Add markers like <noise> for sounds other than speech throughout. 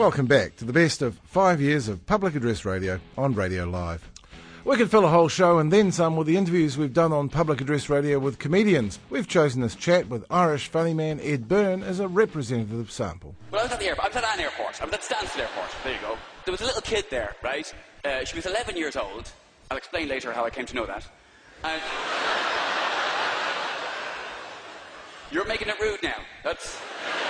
Welcome back to the best of five years of public address radio on Radio Live. We could fill a whole show and then some with the interviews we've done on public address radio with comedians. We've chosen this chat with Irish funny man Ed Byrne as a representative sample. Well, I was at the airport. I was at an airport. I was at Stansted Airport. There you go. There was a little kid there, right? Uh, she was 11 years old. I'll explain later how I came to know that. And <laughs> you're making it rude now. That's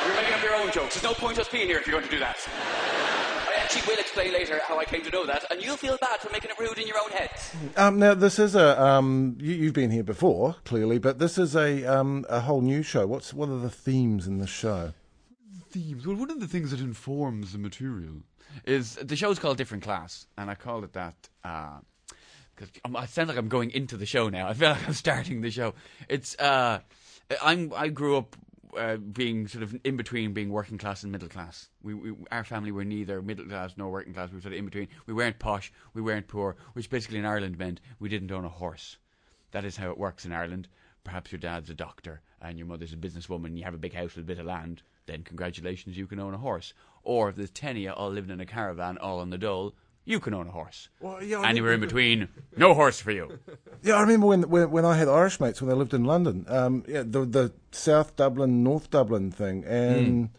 you're making up your own jokes. There's no point us being here if you're going to do that. I actually will explain later how I came to know that, and you'll feel bad for making it rude in your own heads. Um, now, this is a um, you, you've been here before, clearly, but this is a um, a whole new show. What's what are the themes in the show? themes. Well, one of the things that informs the material is the show's called Different Class, and I called it that because I sound like I'm going into the show now. I feel like I'm starting the show. It's uh, I'm I grew up. Uh, being sort of in between being working class and middle class. We, we our family were neither middle class nor working class. We were sort of in between. We weren't posh. We weren't poor. Which basically in Ireland meant we didn't own a horse. That is how it works in Ireland. Perhaps your dad's a doctor and your mother's a businesswoman. You have a big house with a bit of land. Then congratulations, you can own a horse. Or if there's ten of you all living in a caravan, all on the dole, you can own a horse. Well, yeah, Anywhere in between, no horse for you. Yeah, I remember when when, when I had Irish mates when they lived in London. Um, yeah, the the South Dublin, North Dublin thing, and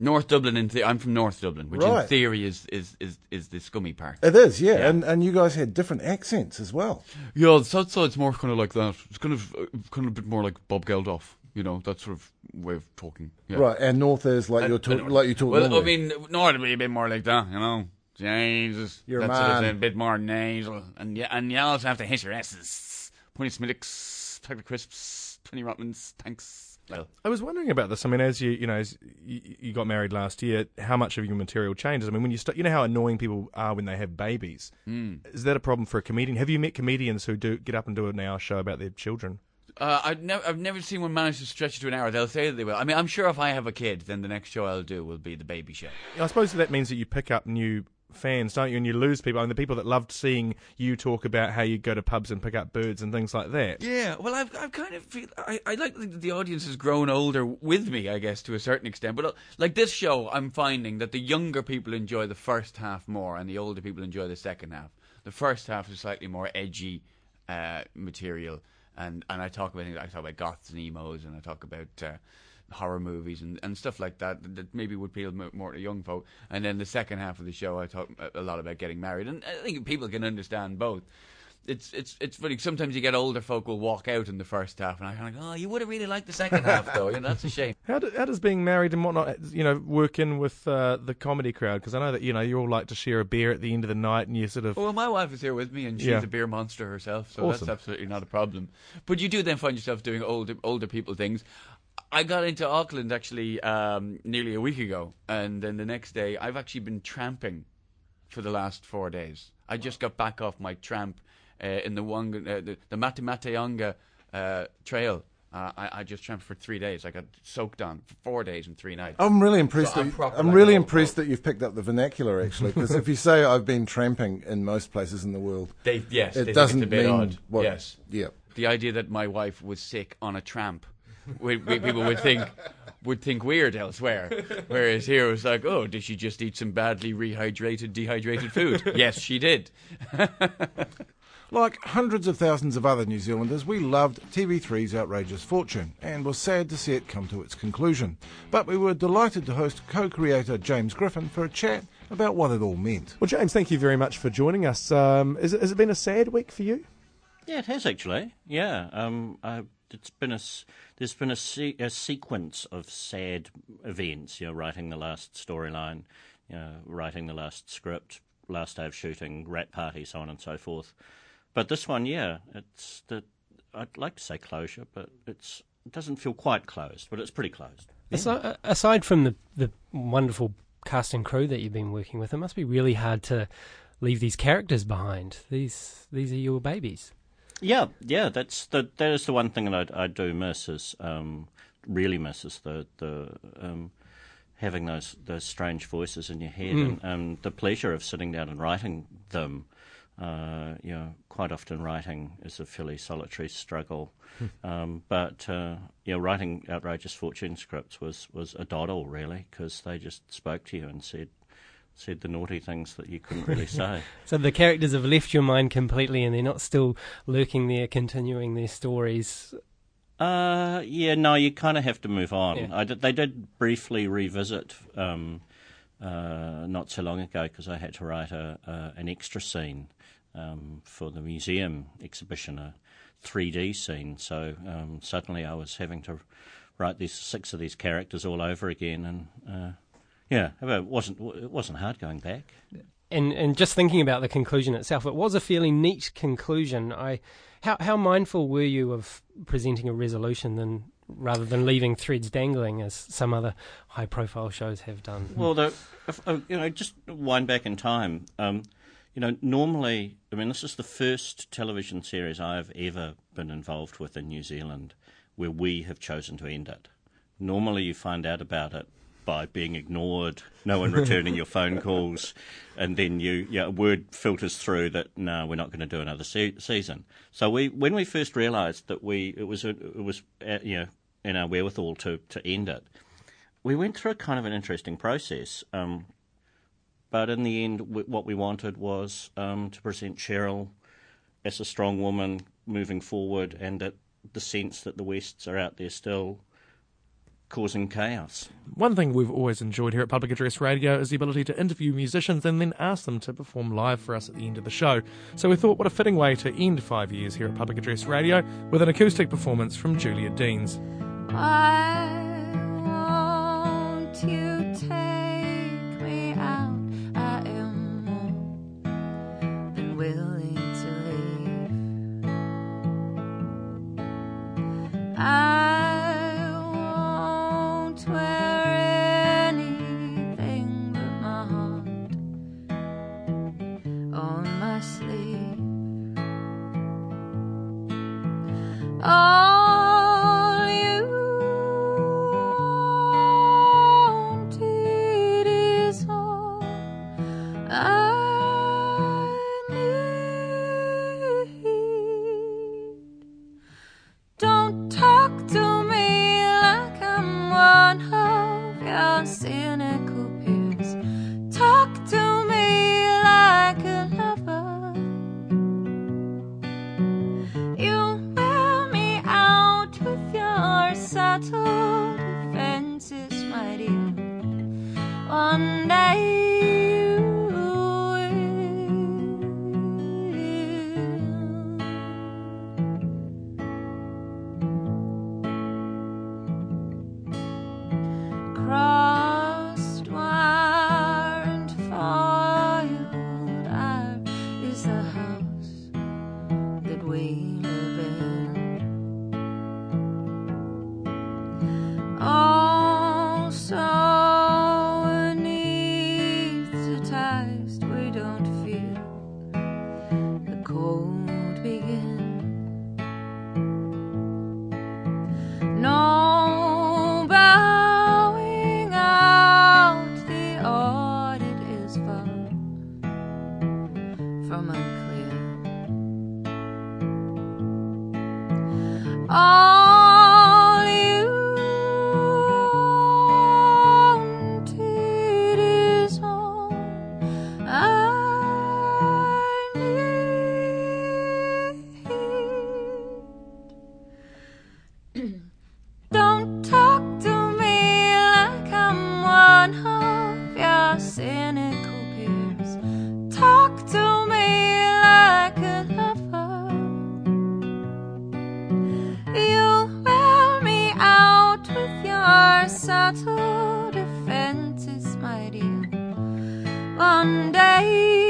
North Dublin, in the- I'm from North Dublin, which Right. in theory is, is, is, is the scummy part. it is, yeah, Yeah. and and you guys had different accents as well. Yeah, the south side's more kind of like that. It's kind of uh, kind of a bit more like Bob Geldof, you know, that sort of way of talking. Yeah. Right, and North is like you're talk, like you talk. Well, I normally. mean, North would be a bit more like that, you know. Jesus, You're that's sort of man. a bit more nasal, and yeah, and you also have to hit your S's. Pointy Smiddix, Tucker Crisps, Tony Rotmans, thanks. Well, I was wondering about this. I mean, as you you know, as you, you got married last year, how much of your material changes? I mean, when you start, you know how annoying people are when they have babies. Hmm. Is that a problem for a comedian? Have you met comedians who do get up and do an hour show about their children? uh, I've never, I've never seen one manage to stretch it to an hour. They'll say that they will. I mean, I'm sure if I have a kid, then the next show I'll do will be the baby show. I suppose that means that you pick up new fans, don't you? And you lose people. I mean, the people that loved seeing you talk about how you go to pubs and pick up birds and things like that. Yeah, well, I've, I've kind of feel I, I like that the audience has grown older with me, I guess, to a certain extent. But uh, like this show, I'm finding that the younger people enjoy the first half more, and the older people enjoy the second half. The first half is slightly more edgy uh, material, and and I talk about things. I talk about goths and emos, and I talk about. Uh, horror movies and, and stuff like that that maybe would appeal more to young folk and then the second half of the show I talk a- lot about getting married and I think people can understand both it's it's it's funny. Sometimes you get older folk will walk out in the first half, and I kind of go, "Oh, you would have really liked the second half, though." You know, that's a shame. How, do, how does being married and whatnot, you know, work in with uh, the comedy crowd? Because I know that you know you all like to share a beer at the end of the night, and you sort of Well, my wife is here with me, and she's Yeah. a beer monster herself, so Awesome. that's absolutely not a problem. But you do then find yourself doing older older people things. I got into Auckland actually um, nearly a week ago, and then the next day I've actually been tramping for the last four days. I just got back off my tramp uh, in the Wanga, uh, the, the uh, trail. Uh, I, I just tramped for three days. I got soaked on for four days and three nights. I'm really impressed. So I'm that, I'm like really impressed that you've picked up the vernacular actually, because if you say I've been tramping in most places in the world, They, yes, it think doesn't it's a bit mean odd. what. Yes, Yeah. the idea that my wife was sick on a tramp, we, we, people would think would think weird elsewhere. Whereas here it was like, oh, did she just eat some badly rehydrated, dehydrated food? <laughs> yes, she did. <laughs> Like hundreds of thousands of other New Zealanders, we loved TV3's Outrageous Fortune and were sad to see it come to its conclusion. But we were delighted to host co creator James Griffin for a chat about what it all meant. Well, James, thank you very much for joining us. Um, is it, has it been a sad week for you? Yeah, it has actually. Yeah, um, I, it's been a there's been a, se- a sequence of sad events. You know, writing the last storyline, you know, writing the last script, last day of shooting, wrap party, so on and so forth. But this one, yeah, it's the I'd like to say closure, but it's it doesn't feel quite closed, but it's pretty closed. Aside, uh, aside from the the wonderful cast and crew that you've been working with, it must be really hard to leave these characters behind. These these are your babies. Yeah, yeah, that's the that is the one thing that I, I do miss is um, really miss is the the um, having those those strange voices in your head and um, the pleasure of sitting down and writing them. Uh, you know, quite often writing is a fairly solitary struggle, um, but uh, you know, writing outrageous fortune scripts was was a doddle really because they just spoke to you and said, said the naughty things that you couldn't really <laughs> say. So the characters have left your mind completely, and they're not still lurking there, continuing their stories. Uh, yeah, no, you kind of have to move on. Yeah. I did, they did briefly revisit um, uh, not so long ago because I had to write a, a, an extra scene um, for the museum exhibition, a 3D scene. So um, suddenly I was having to write these six of these characters all over again, and uh, yeah, it wasn't it wasn't hard going back. And and just thinking about the conclusion itself, it was a fairly neat conclusion. I, how how mindful were you of presenting a resolution than rather than leaving threads dangling as some other high profile shows have done? Well, the, if, uh, you know, just wind back in time. Um, you know, normally, I mean, this is the first television series I've ever been involved with in New Zealand where we have chosen to end it. Normally, you find out about it by being ignored, no one returning your phone calls, and then you, yeah, word filters through that no, we're not going to do another se- season. So we, when we first realised that we, it was, a, it was, uh, you know, in our wherewithal to to end it, we went through a kind of an interesting process. Um, but in the end, w- what we wanted was um, to present Cheryl as a strong woman moving forward, and that the sense that the Wests are out there still causing chaos. One thing we've always enjoyed here at Public Address Radio is the ability to interview musicians and then ask them to perform live for us at the end of the show. So we thought what a fitting way to end five years here at Public Address Radio with an acoustic performance from Julia Deans. I All subtle defenses, my dear. One day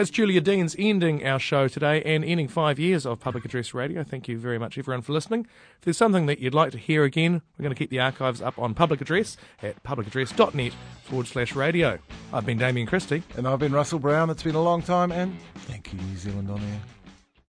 That's Julia Deans ending our show today and ending five years of Public Address Radio. Thank you very much, everyone, for listening. If there's something that you'd like to hear again, we're going to keep the archives up on Public Address at publicaddress.net forward slash radio. I've been Damian Christie. And I've been Russell Brown. It's been a long time, and thank you, New Zealand On Air.